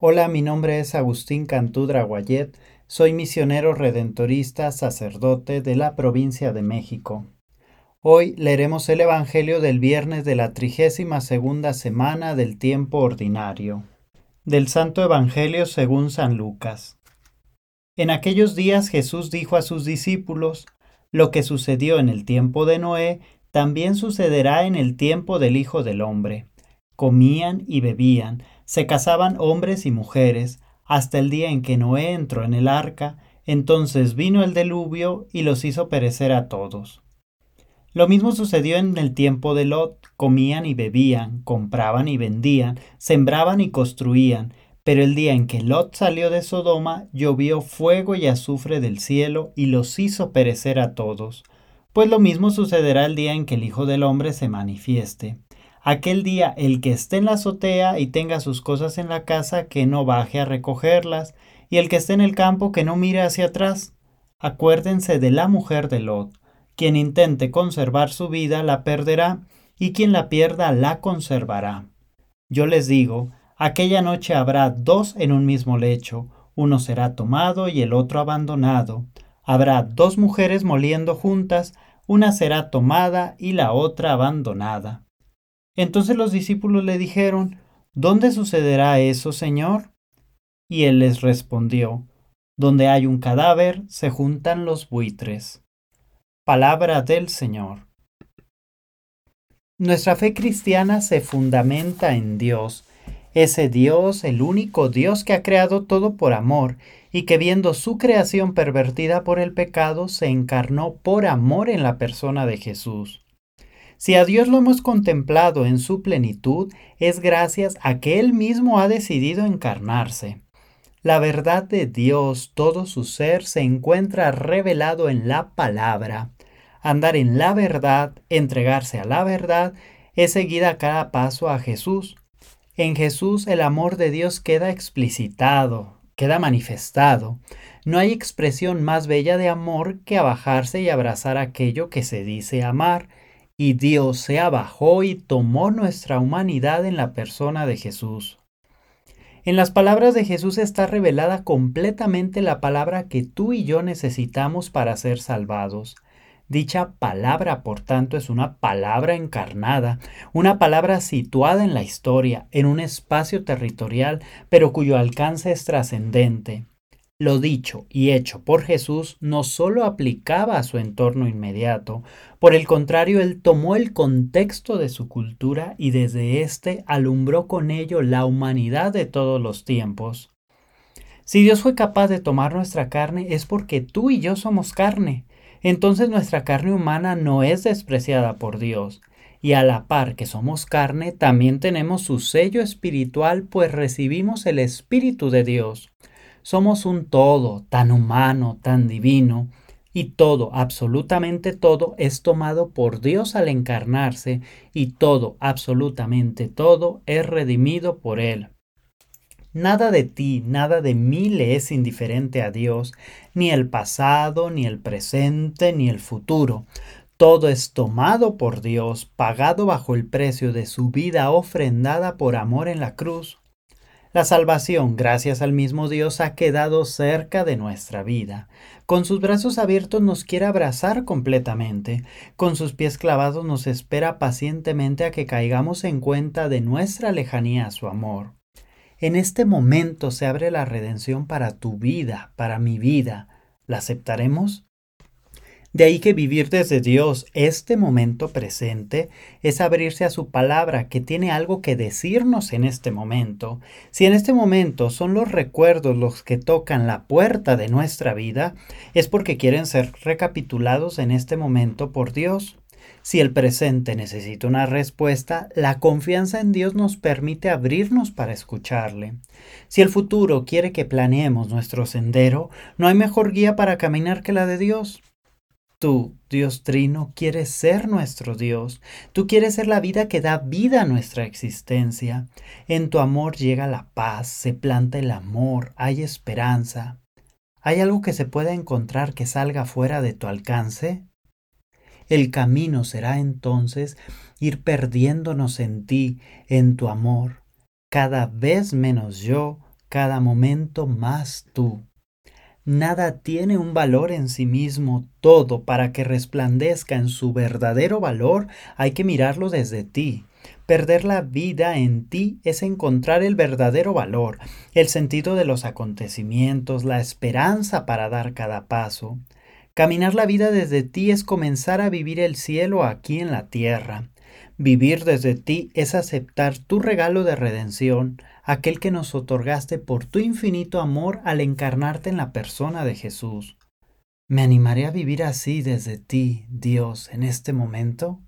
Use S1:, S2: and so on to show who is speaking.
S1: Hola, mi nombre es Agustín Cantudra Guayet, soy misionero redentorista sacerdote de la provincia de México. Hoy leeremos el Evangelio del viernes de la trigésima segunda semana del tiempo ordinario. Del Santo Evangelio según San Lucas. En aquellos días Jesús dijo a sus discípulos, Lo que sucedió en el tiempo de Noé, también sucederá en el tiempo del Hijo del Hombre. Comían y bebían, se casaban hombres y mujeres, hasta el día en que Noé entró en el arca, entonces vino el diluvio y los hizo perecer a todos. Lo mismo sucedió en el tiempo de Lot, comían y bebían, compraban y vendían, sembraban y construían, pero el día en que Lot salió de Sodoma, llovió fuego y azufre del cielo y los hizo perecer a todos. Pues lo mismo sucederá el día en que el Hijo del Hombre se manifieste. Aquel día el que esté en la azotea y tenga sus cosas en la casa, que no baje a recogerlas, y el que esté en el campo, que no mire hacia atrás. Acuérdense de la mujer de Lot. Quien intente conservar su vida la perderá, y quien la pierda la conservará. Yo les digo, aquella noche habrá dos en un mismo lecho, uno será tomado y el otro abandonado. Habrá dos mujeres moliendo juntas, una será tomada y la otra abandonada. Entonces los discípulos le dijeron, ¿Dónde sucederá eso, Señor? Y él les respondió, Donde hay un cadáver se juntan los buitres. Palabra del Señor. Nuestra fe cristiana se fundamenta en Dios, ese Dios, el único Dios que ha creado todo por amor y que viendo su creación pervertida por el pecado, se encarnó por amor en la persona de Jesús. Si a Dios lo hemos contemplado en su plenitud, es gracias a que Él mismo ha decidido encarnarse. La verdad de Dios, todo su ser, se encuentra revelado en la palabra. Andar en la verdad, entregarse a la verdad, es seguir a cada paso a Jesús. En Jesús el amor de Dios queda explicitado, queda manifestado. No hay expresión más bella de amor que abajarse y abrazar aquello que se dice amar y Dios se abajó y tomó nuestra humanidad en la persona de Jesús. En las palabras de Jesús está revelada completamente la palabra que tú y yo necesitamos para ser salvados. Dicha palabra, por tanto, es una palabra encarnada, una palabra situada en la historia, en un espacio territorial, pero cuyo alcance es trascendente. Lo dicho y hecho por Jesús no solo aplicaba a su entorno inmediato, por el contrario, él tomó el contexto de su cultura y desde éste alumbró con ello la humanidad de todos los tiempos. Si Dios fue capaz de tomar nuestra carne es porque tú y yo somos carne. Entonces nuestra carne humana no es despreciada por Dios. Y a la par que somos carne, también tenemos su sello espiritual, pues recibimos el Espíritu de Dios. Somos un todo tan humano, tan divino, y todo, absolutamente todo, es tomado por Dios al encarnarse, y todo, absolutamente todo, es redimido por Él. Nada de ti, nada de mí le es indiferente a Dios, ni el pasado, ni el presente, ni el futuro. Todo es tomado por Dios, pagado bajo el precio de su vida ofrendada por amor en la cruz. La salvación, gracias al mismo Dios, ha quedado cerca de nuestra vida. Con sus brazos abiertos nos quiere abrazar completamente. Con sus pies clavados nos espera pacientemente a que caigamos en cuenta de nuestra lejanía a su amor. En este momento se abre la redención para tu vida, para mi vida. ¿La aceptaremos? De ahí que vivir desde Dios este momento presente es abrirse a su palabra que tiene algo que decirnos en este momento. Si en este momento son los recuerdos los que tocan la puerta de nuestra vida, es porque quieren ser recapitulados en este momento por Dios. Si el presente necesita una respuesta, la confianza en Dios nos permite abrirnos para escucharle. Si el futuro quiere que planeemos nuestro sendero, no hay mejor guía para caminar que la de Dios. Tú, Dios Trino, quieres ser nuestro Dios. Tú quieres ser la vida que da vida a nuestra existencia. En tu amor llega la paz, se planta el amor, hay esperanza. ¿Hay algo que se pueda encontrar que salga fuera de tu alcance? El camino será entonces ir perdiéndonos en ti, en tu amor, cada vez menos yo, cada momento más tú. Nada tiene un valor en sí mismo, todo para que resplandezca en su verdadero valor hay que mirarlo desde ti. Perder la vida en ti es encontrar el verdadero valor, el sentido de los acontecimientos, la esperanza para dar cada paso. Caminar la vida desde ti es comenzar a vivir el cielo aquí en la tierra. Vivir desde ti es aceptar tu regalo de redención, aquel que nos otorgaste por tu infinito amor al encarnarte en la persona de Jesús. ¿Me animaré a vivir así desde ti, Dios, en este momento?